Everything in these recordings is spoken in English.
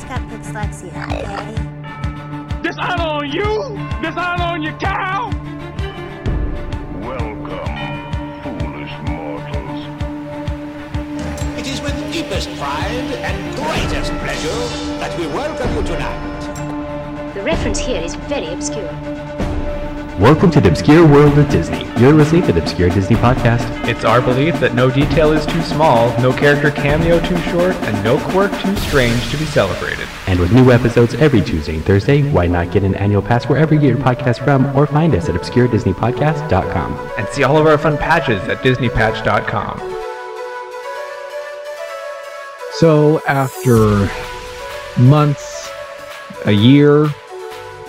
just got dyslexia, okay? Dishonor on you? Dishonor on your cow? Welcome, foolish mortals. It is with deepest pride and greatest pleasure that we welcome you tonight. The reference here is very obscure. Welcome to the Obscure World of Disney. You're listening to the Obscure Disney Podcast. It's our belief that no detail is too small, no character cameo too short, and no quirk too strange to be celebrated. And with new episodes every Tuesday and Thursday, why not get an annual pass wherever you get your podcast from or find us at obscuredisneypodcast.com. And see all of our fun patches at disneypatch.com. So after months, a year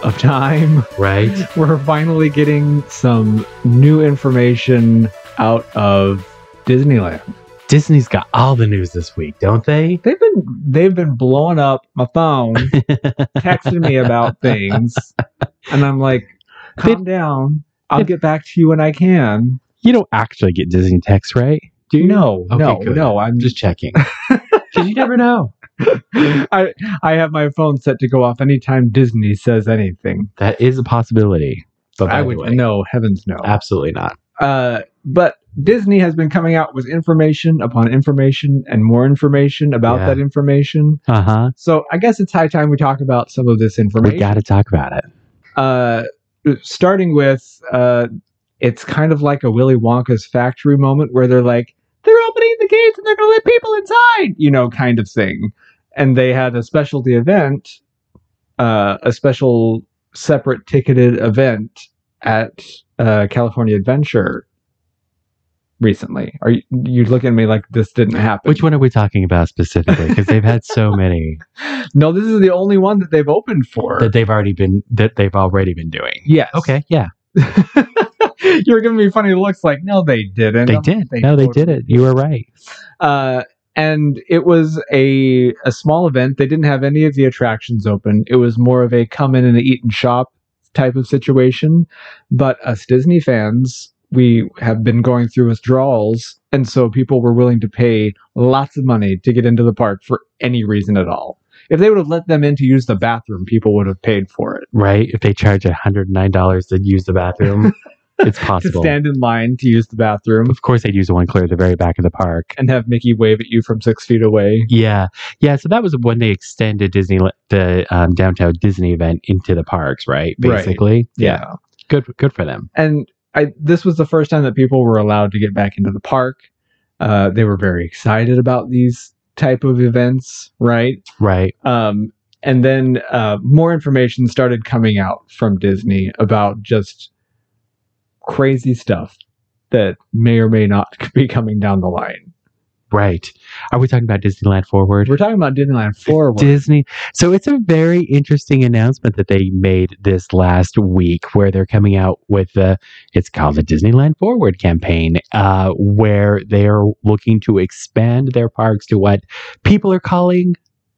of time, Right? we're finally getting some new information out of Disneyland. Disney's got all the news this week, don't they? They've been they've been blowing up my phone, texting me about things, and I'm like, calm down. I'll get back to you when I can. You don't actually get Disney texts, right? Do you? No, Okay, no, good. no. I'm just checking. Because you never know. I I have my phone set to go off anytime Disney says anything. That is a possibility. But I would way, no, heavens no. absolutely not. Uh, but Disney has been coming out with information upon information and more information about Yeah. that information. Uh huh. So I guess it's high time we talk about some of this information. We got to talk about it. uh, starting with uh, it's kind of like a Willy Wonka's factory moment where they're like, they're opening the gates and they're going to let people inside, you know, kind of thing. And they had a specialty event, uh, a special separate ticketed event at uh, California Adventure recently. Are you, you looking at me like this didn't happen? Which one are we talking about specifically? Because they've had so many No, this is the only one that they've opened for. that they've already been that they've already been doing. yes. Okay, yeah, you were giving me funny looks like, no, they didn't. they did. no, they did it. You were right. Uh, and it was a a small event. They didn't have any of the attractions open. It was more of a come in and eat and shop type of situation. But us Disney fans, we have been going through withdrawals, and so people were willing to pay lots of money to get into the park for any reason at all. If they would have let them in to use the bathroom, people would have paid for it. Right? If they charge hundred nine dollars to use the bathroom, it's possible. To stand in line to use the bathroom Of course, they'd use the one clear at the very back of the park. and have Mickey wave at you from six feet away. Yeah, yeah. So that was when they extended Disney the um, downtown Disney event into the parks, right? Right. Basically, yeah. Good, good for them. and I this was the first time that people were allowed to get back into the park. Uh, they were very excited about these type of events, right? Right. Um, and then uh, more information started coming out from Disney about just crazy stuff that may or may not be coming down the line. Right. Are we talking about Disneyland Forward? We're talking about Disneyland Forward. Disney. So it's a very interesting announcement that they made this last week where they're coming out with the, it's called the Disneyland Forward campaign, uh, where they're looking to expand their parks to what people are calling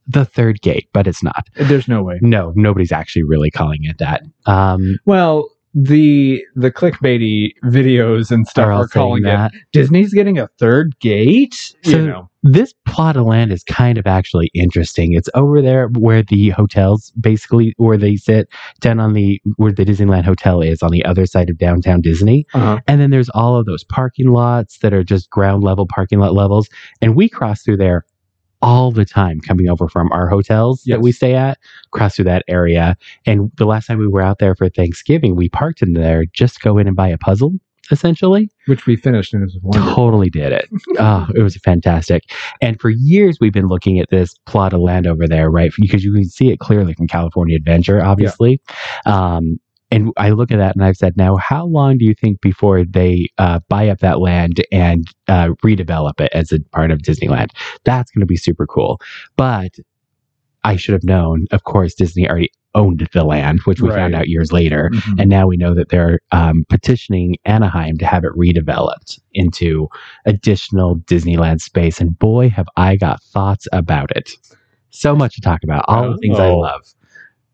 the third gate, but it's not. There's no way. No, nobody's actually really calling it that. Um, Well, the the clickbaity videos and stuff are, are calling it that. Disney's getting a third gate. So- you know, This plot of land is kind of actually interesting. It's over there where the hotels basically where they sit down on the where the Disneyland Hotel is on the other side of downtown Disney. uh-huh. And then there's all of those parking lots that are just ground level parking lot levels. And we cross through there all the time coming over from our hotels Yes. that we stay at, cross through that area. And the last time we were out there for Thanksgiving, we parked in there just to go in and buy a puzzle, essentially. which we finished and it was wonderful. Totally did it. oh, it was fantastic. And for years, we've been looking at this plot of land over there, right? Because you can see it clearly from California Adventure, obviously. Um, and I look at that and I've said, now, how long do you think before they uh, buy up that land and uh, redevelop it as a part of Disneyland? That's going to be super cool. But I should have known, of course, Disney already owned the land, which we found out years later. Mhm. And now we know that they're um, petitioning Anaheim to have it redeveloped into additional Disneyland space. And boy, have I got thoughts about it. So much to talk about. All the things I Oh. love.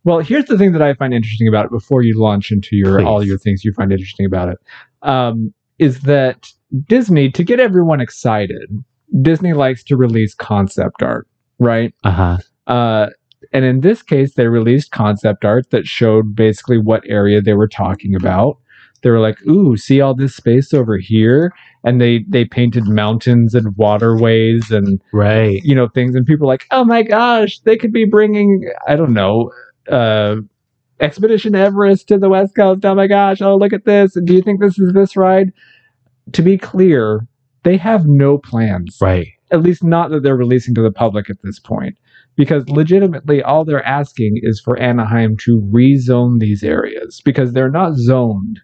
Well, here's the thing that I find interesting about it before you launch into your Please. all your things you find interesting about it. Um, is that Disney to get everyone excited, Disney likes to release concept art, right? Uh huh. Uh, And in this case, they released concept art that showed basically what area they were talking about. They were like, "Ooh, see all this space over here?" And they they painted mountains and waterways and Right. you know things and people were like oh my gosh they could be bringing i don't know uh expedition everest to the west coast. Oh my gosh. Oh look at this. Do you think this is this ride? To be clear they have no plans. Right. at least not that they're releasing to the public at this point. Because legitimately all they're asking is for anaheim to rezone these areas. Because they're not zoned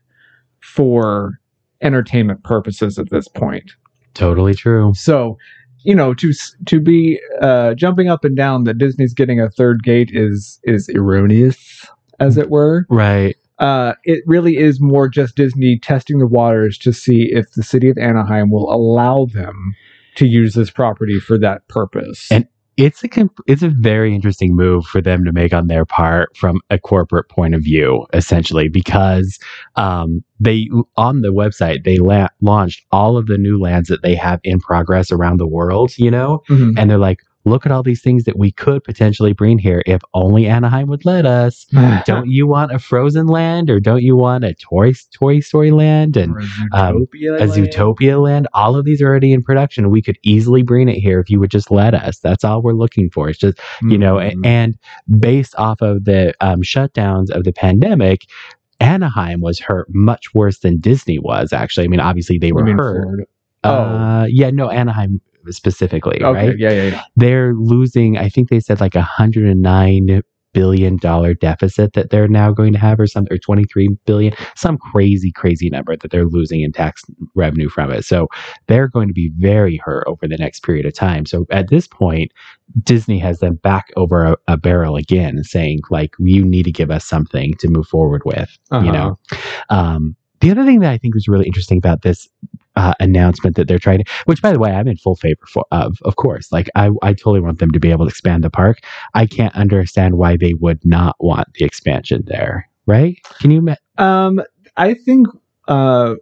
for entertainment purposes at this point. Totally true. so, you know, to to be uh, jumping up and down that Disney's getting a third gate is is erroneous, as it were. Right. Uh, it really is more just Disney testing the waters to see if the city of Anaheim will allow them to use this property for that purpose. And- It's a comp- it's a very interesting move for them to make on their part from a corporate point of view, essentially, because um, they on the website they la- launched all of the new lands that they have in progress around the world. You know, Mhm. and they're like, look at all these things that we could potentially bring here if only Anaheim would let us. don't you want a Frozen land or don't you want a Toy Toy Story land and um, Zootopia a land. Zootopia land? All of these are already in production. We could easily bring it here if you would just let us. That's all we're looking for. It's just you know, Mhm. and based off of the um, shutdowns of the pandemic. Anaheim was hurt much worse than Disney was. Actually, I mean, obviously they were hurt. Florida? Uh, yeah, no, Anaheim specifically, Okay, right? yeah, yeah, yeah. they're losing i think they said like a 109 billion dollar deficit that they're now going to have or something or 23 billion some crazy crazy number that they're losing in tax revenue from it so they're going to be very hurt over the next period of time so at this point disney has them back over a, a barrel again saying like you need to give us something to move forward with you Uh-huh. know um the other thing that I think was really interesting about this uh, announcement that they're trying to, which by the way, I'm in full favor for, of, of course. Like I, I totally want them to be able to expand the park. I can't understand why they would not want the expansion there. Right? Can you? ma- Um, I think uh,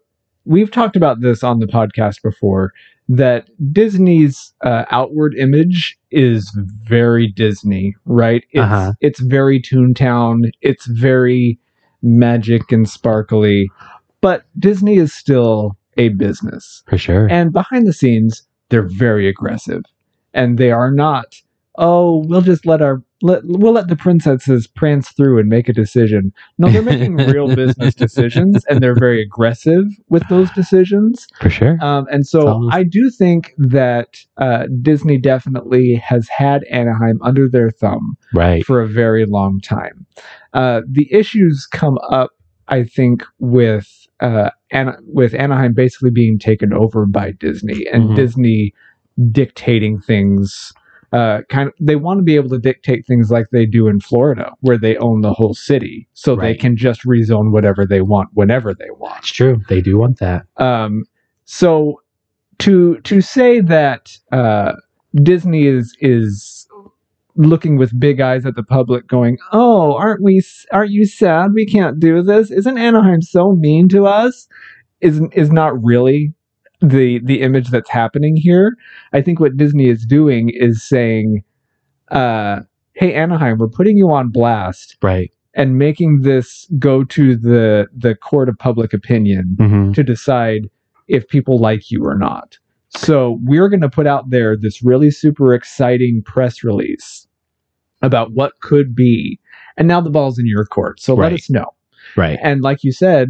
we've talked about this on the podcast before that Disney's uh, outward image is very Disney, right? It's, Uh-huh. it's very Toontown. It's very magic and sparkly, but Disney is still a business. For sure. And behind the scenes, they're very aggressive, and they are not. Oh, we'll just let our let we'll let the princesses prance through and make a decision. No, they're making real business decisions, and they're very aggressive with those decisions. for sure. Um, and so Sounds- I do think that uh, Disney definitely has had Anaheim under their thumb right. for a very long time. Uh, the issues come up, I think, with uh, Ana- with Anaheim basically being taken over by Disney and Mhm. Disney dictating things. Uh, kind of, they want to be able to dictate things like they do in Florida, where they own the whole city, so they can just rezone whatever they want whenever they want. It's true. They do want that. Um, so to to say that uh, Disney is is looking with big eyes at the public, going, "Oh, aren't we? Aren't you sad we can't do this? Isn't Anaheim so mean to us?" Is is not really the the image that's happening here. I think what Disney is doing is saying, uh, "Hey, Anaheim, we're putting you on blast." Right. And making this go to the the court of public opinion hmm to decide if people like you or not. So we're going to put out there this really super exciting press release about what could be. And now the ball's in your court. So let us know. Right. And like you said,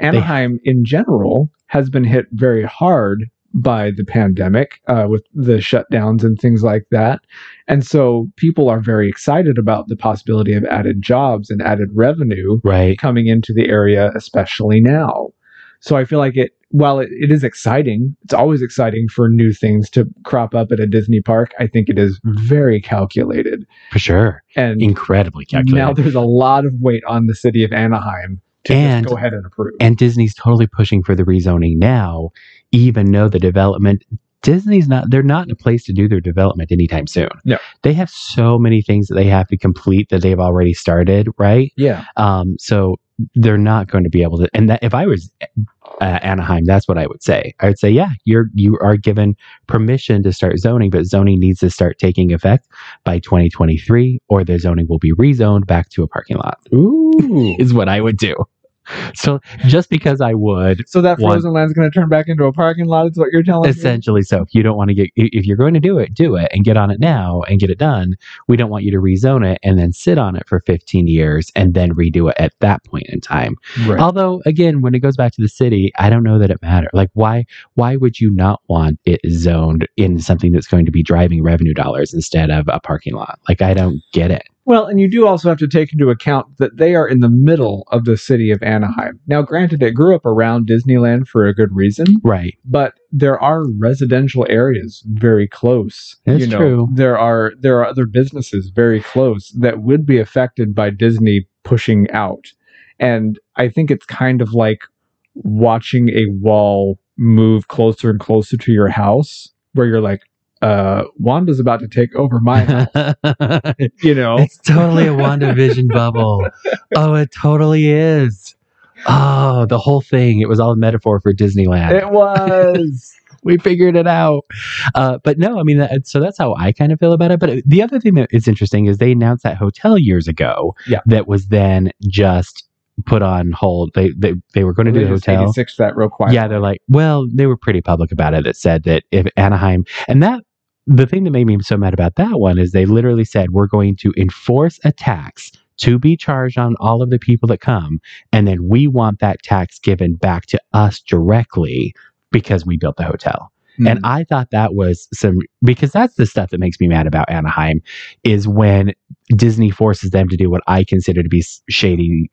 Anaheim in general has been hit very hard by the pandemic uh, with the shutdowns and things like that. And so people are very excited about the possibility of added jobs and added revenue Right. coming into the area, especially now. So I feel like it, while it, it is exciting, it's always exciting for new things to crop up at a Disney park. I think it is mm-hmm. very calculated. For sure. And Incredibly calculated. now there's a lot of weight on the city of Anaheim to And- just go ahead and approve. and Disney's totally pushing for the rezoning now, even though the development Disney's not they're not in a place to do their development anytime soon. No. They have so many things that they have to complete that they've already started, right? Yeah. Um, so they're not going to be able to. And that, if I was uh, Anaheim, that's what I would say. I would say, yeah, you're you are given permission to start zoning, but zoning needs to start taking effect by 2023, or the zoning will be rezoned back to a parking lot. Ooh. Is what I would do. So just because I would, so that frozen land's going to turn back into a parking lot. Is what you're telling me? essentially, so if you don't want to get, if you're going to do it, do it and get on it now and get it done. We don't want you to rezone it and then sit on it for 15 years and then redo it at that point in time. Right. Although, again, when it goes back to the city, I don't know that it matters. Like, why? Why would you not want it zoned in something that's going to be driving revenue dollars instead of a parking lot? Like, I don't get it. Well, and you do also have to take into account that they are in the middle of the city of Anaheim. Now, granted, it grew up around Disneyland for a good reason, Right? but there are residential areas very close. That's true. There are there are other businesses very close that would be affected by Disney pushing out, and I think it's kind of like watching a wall move closer and closer to your house, where you're like, uh, Wanda's about to take over my house. You know, It's totally a WandaVision bubble. Oh, it totally is. Oh, the whole thing. It was all a metaphor for Disneyland. it was. we figured it out. Uh, but no, I mean, that, so that's how I kind of feel about it. But the other thing that is interesting is they announced that hotel years ago Yeah. that was then just put on hold. They they, they were going to do the hotel. 86 that real quiet. Yeah, they're like, well, they were pretty public about it. That said that if Anaheim and that the thing that made me so mad about that one is they literally said we're going to enforce a tax to be charged on all of the people that come, and then we want that tax given back to us directly because we built the hotel. Hmm. And I thought that was some because that's the stuff that makes me mad about Anaheim is when Disney forces them to do what I consider to be shady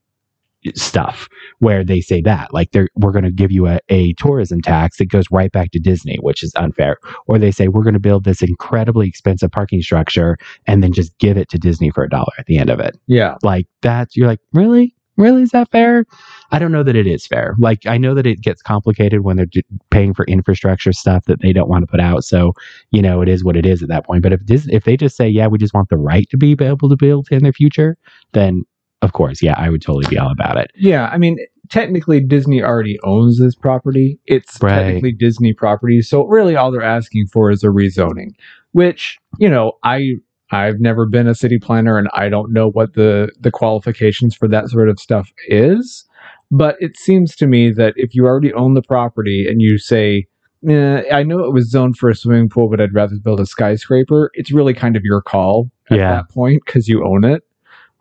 stuff where they say that like they're we're going to give you a, a tourism tax that goes right back to Disney which is unfair. Or they say we're going to build this incredibly expensive parking structure and then just give it to Disney for a dollar at the end of it. Yeah. like that's you're like really? Really? Is that fair? I don't know that it is fair. Like i know that it gets complicated when they're d- paying for infrastructure stuff that they don't want to put out. So you know it is what it is at that point. But if this if they just say yeah we just want the right to be able to build in the future then of course yeah i would totally be all about it Yeah. I mean, technically, Disney already owns this property. It's Right. technically Disney property. So, really, all they're asking for is a rezoning, which, you know, I. I've never been a city planner and I don't know what the, the qualifications for that sort of stuff is. But it seems to me that if you already own the property and you say, eh, I know it was zoned for a swimming pool, but I'd rather build a skyscraper, it's really kind of your call at Yeah. that point because you own it.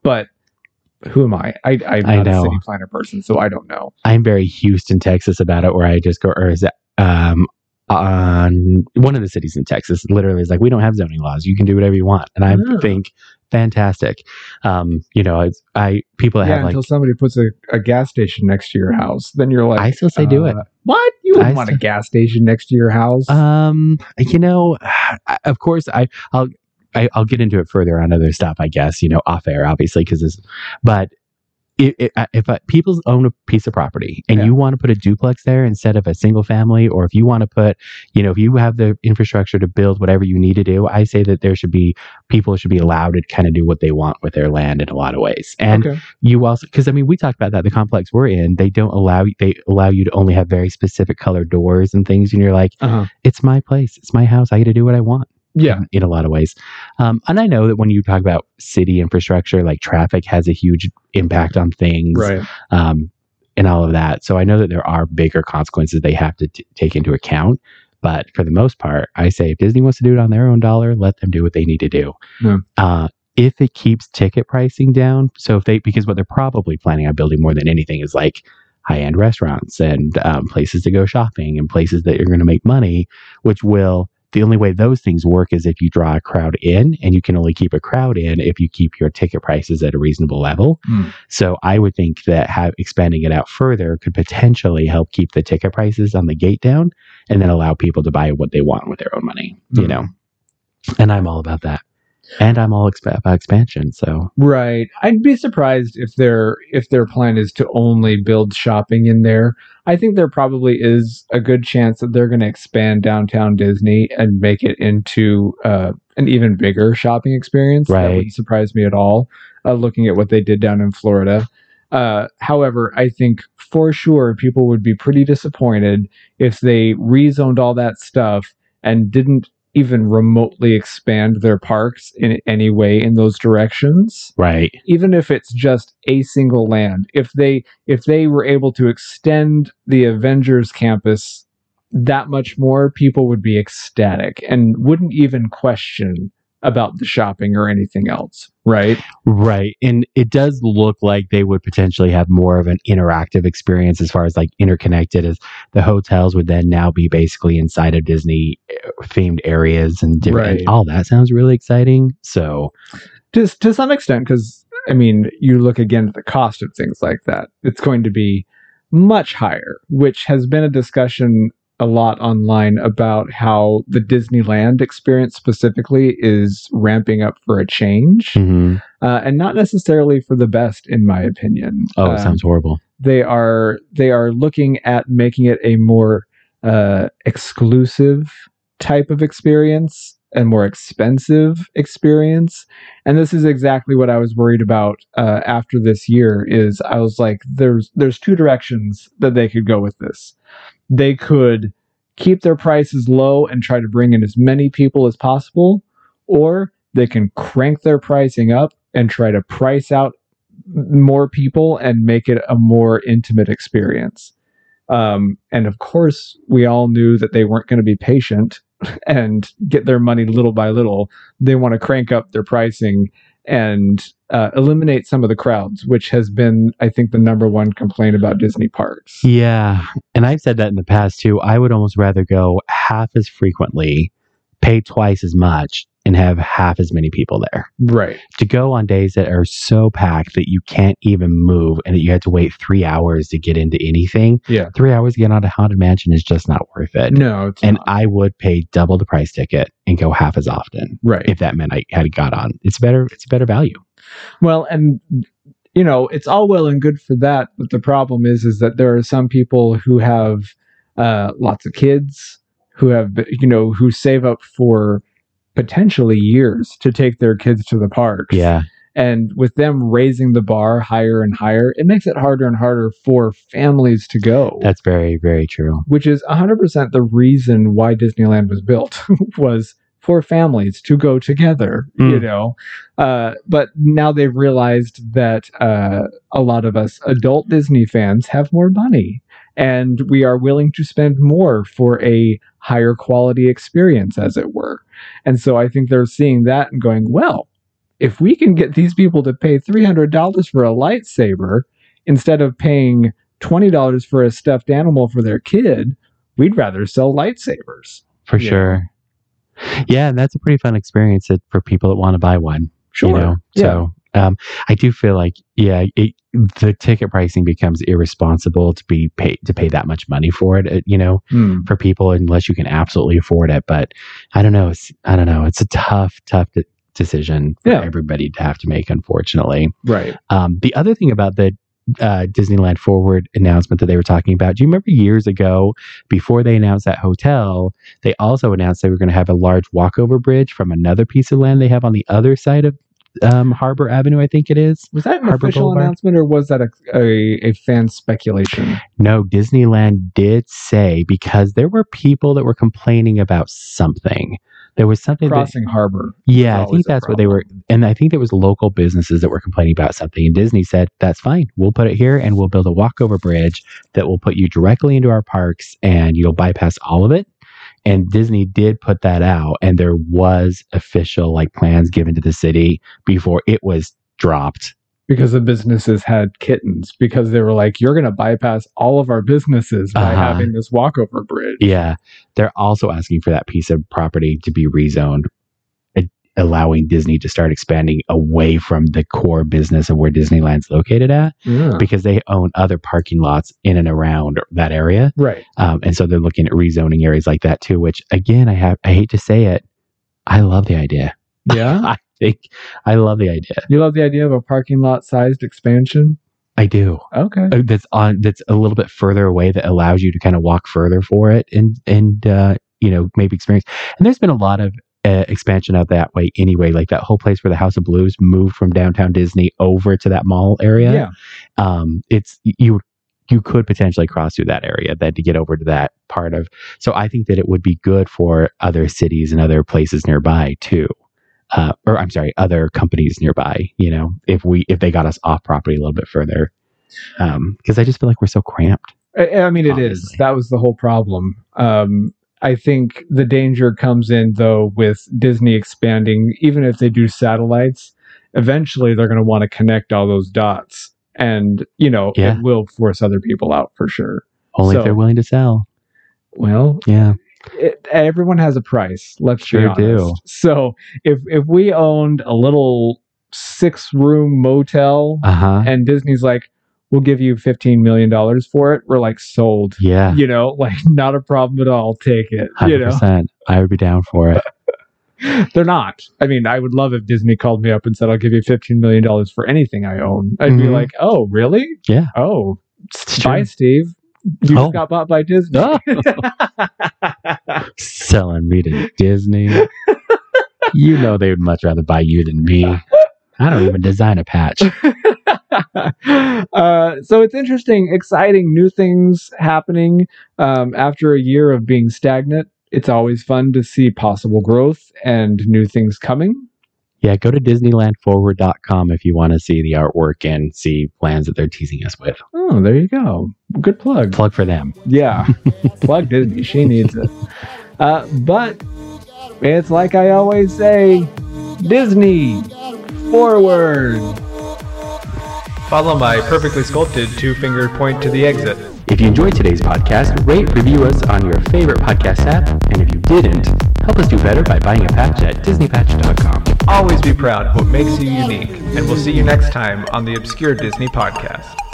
But who am I? I I'm I not a city planner person, so I don't know. i'm very houston texas about it where i just go or is it um on one of the cities in Texas literally is like we don't have zoning laws. You can do whatever you want, and I Oh. think fantastic. Um, you know, I people yeah, have like somebody puts a, a gas station next to your house, then you're like, I still say do it. uh, What? You wouldn't I want a gas station next to your house? Um, you know, I- of course, I I'll I, I'll get into it further on other stuff. I guess you know off air, obviously, because this. But it, it, if uh, people own a piece of property and Yeah. you want to put a duplex there instead of a single family, or if you want to put, you know, if you have the infrastructure to build whatever you need to do, I say that there should be people should be allowed to kind of do what they want with their land in a lot of ways. And okay. you also because i mean we talked about that the complex we're in they don't allow you. they allow you to only have very specific color doors and things and you're like Uh-huh. it's my place it's my house i get to do what i want Yeah. in, in a lot of ways um, and i know that when you talk about city infrastructure like traffic has a huge impact on things Right. um, and all of that so i know that there are bigger consequences they have to t- take into account but for the most part i say if disney wants to do it on their own dollar let them do what they need to do Yeah. uh, if it keeps ticket pricing down so if they because what they're probably planning on building more than anything is like high-end restaurants and um, places to go shopping and places that you're going to make money which will the only way those things work is if you draw a crowd in and you can only keep a crowd in if you keep your ticket prices at a reasonable level Hmm. so i would think that have, expanding it out further could potentially help keep the ticket prices on the gate down and then allow people to buy what they want with their own money you Hmm. know and i'm all about that And I'm all exp- about expansion. So Right. I'd be surprised if their if their plan is to only build shopping in there. I think there probably is a good chance that they're going to expand downtown Disney and make it into uh, an even bigger shopping experience. That Right. wouldn't surprise me at all. Uh, looking at what they did down in Florida. Uh, however, I think for sure people would be pretty disappointed if they rezoned all that stuff and didn't even remotely expand their parks in any way in those directions right. even if it's just a single land if they if they were able to extend the avengers campus that much more people would be ecstatic and wouldn't even question about the shopping or anything else right Right. And it does look like they would potentially have more of an interactive experience as far as like interconnected as the hotels would then now be basically inside of Disney uh, themed areas and different Right. and all that sounds really exciting. So to, to some extent because i mean you look again at the cost of things like that it's going to be much higher which has been a discussion a lot online about how the disneyland experience specifically is ramping up for a change mhm. uh, and not necessarily for the best in my opinion oh, it Um, sounds horrible. they are they are looking at making it a more uh, exclusive type of experience and more expensive experience. And this is exactly what i was worried about uh, after this year is i was like there's there's two directions that they could go with this. They could keep their prices low and try to bring in as many people as possible or they can crank their pricing up and try to price out more people and make it a more intimate experience. Um, and of course, we all knew that they weren't going to be patient and get their money little by little. They want to crank up their pricing and uh, eliminate some of the crowds, which has been, I think, the number one complaint about Disney parks. Yeah. And I've said that in the past too. I would almost rather go half as frequently, pay twice as much, and have half as many people there. Right. To go on days that are so packed that you can't even move and that you have to wait three hours to get into anything. Yeah. Three hours to get on a haunted mansion is just not worth it. No, it's And not. I would pay double the price ticket and go half as often right. if that meant I had got on. It's better. It's a better value. Well, and you know, it's all well and good for that, but the problem is, is that there are some people who have uh, lots of kids, who have, you know, who save up for potentially years to take their kids to the parks. Yeah. And with them raising the bar higher and higher, it makes it harder and harder for families to go. That's very, very true. which is 100% the reason why Disneyland was built was for families to go together, you Mm. know. Uh, but now they've realized that uh, a lot of us adult Disney fans have more money and we are willing to spend more for a higher quality experience, as it were. And so I think they're seeing that and going, well, if we can get these people to pay $300 for a lightsaber instead of paying $20 for a stuffed animal for their kid, we'd rather sell lightsabers. For Yeah. sure. Yeah. And that's a pretty fun experience for people that want to buy one. Sure. You know? Yeah. So um, I do feel like, yeah, it, the ticket pricing becomes irresponsible to be paid to pay that much money for it. uh, You know, Hmm. for people unless you can absolutely afford it. But I don't know. It's I don't know. It's a tough, tough de- decision for Yeah. everybody to have to make. Unfortunately, Right. um, the other thing about the uh, Disneyland Forward announcement that they were talking about. Do you remember years ago, before they announced that hotel, they also announced they were going to have a large walkover bridge from another piece of land they have on the other side of um, Harbor Avenue, I think it is. Was that an Harbor official Boulevard? announcement or was that a, a, a fan speculation? No, Disneyland did say because there were people that were complaining about something. There was something that, Crossing Harbor. yeah, I think that's what they were, and I think there was local businesses that were complaining about something. And Disney said, "That's fine. We'll put it here, and we'll build a walkover bridge that will put you directly into our parks, and you'll bypass all of it." And Disney did put that out, and there was official like plans given to the city before it was dropped. Because the businesses had kittens, because they were like, you're going to bypass all of our businesses by Uh-huh. having this walkover bridge. Yeah, they're also asking for that piece of property to be rezoned, allowing Disney to start expanding away from the core business of where Disneyland's located at. Yeah. because they own other parking lots in and around that area. Right. Um, and so they're looking at rezoning areas like that too, which again, I have, I hate to say it. I love the idea. Yeah. I think I love the idea. You love the idea of a parking lot sized expansion? I do. Okay. Uh, That's on. That's a little bit further away. That allows you to kind of walk further for it, and and uh, you know maybe experience. And there's been a lot of uh, expansion out that way anyway. Like that whole place where the House of Blues moved from downtown Disney over to that mall area. Yeah. um, it's you you could potentially cross through that area then to get over to that part of. So I think that it would be good for other cities and other places nearby too. Uh, or I'm sorry, other companies nearby. You know, if we if they got us off property a little bit further, because I just feel like we're so cramped. I, I mean, it is. That was the whole problem. Um, I think the danger comes in though with Disney expanding. Even if they do satellites, eventually they're going to want to connect all those dots, and you know Yeah. it will force other people out for sure. Only So- if they're willing to sell. Well, Yeah. it, everyone has a price. Let's Sure be honest. do. So if if we owned a little six room motel Uh huh. and Disney's like, we'll give you fifteen million dollars for it, we're like sold. Yeah. You know, like not a problem at all. Take it. You know. I would be down for it. they're not. I mean, I would love if Disney called me up and said, "I'll give you fifteen million dollars for anything I own." I'd be Mhm. like, "Oh, really? Yeah. Oh, bye. Steve. You Oh. just got bought by Disney." Selling me to Disney. you know they would much rather buy you than me. I don't even design a patch. uh, so it's interesting, exciting, new things happening um, after a year of being stagnant. It's always fun to see possible growth and new things coming. Yeah, go to DisneylandForward.com if you want to see the artwork and see plans that they're teasing us with. Oh, there you go. Good plug. Plug for them. Yeah, plug Disney. She needs it. Uh, but it's like I always say Disney forward. Follow my perfectly sculpted two finger point to the exit. If you enjoyed today's podcast, rate, review us on your favorite podcast app. And if you didn't, help us do better by buying a patch at DisneyPatch.com. Always be proud of what makes you unique, and we'll see you next time on the Obscure Disney Podcast.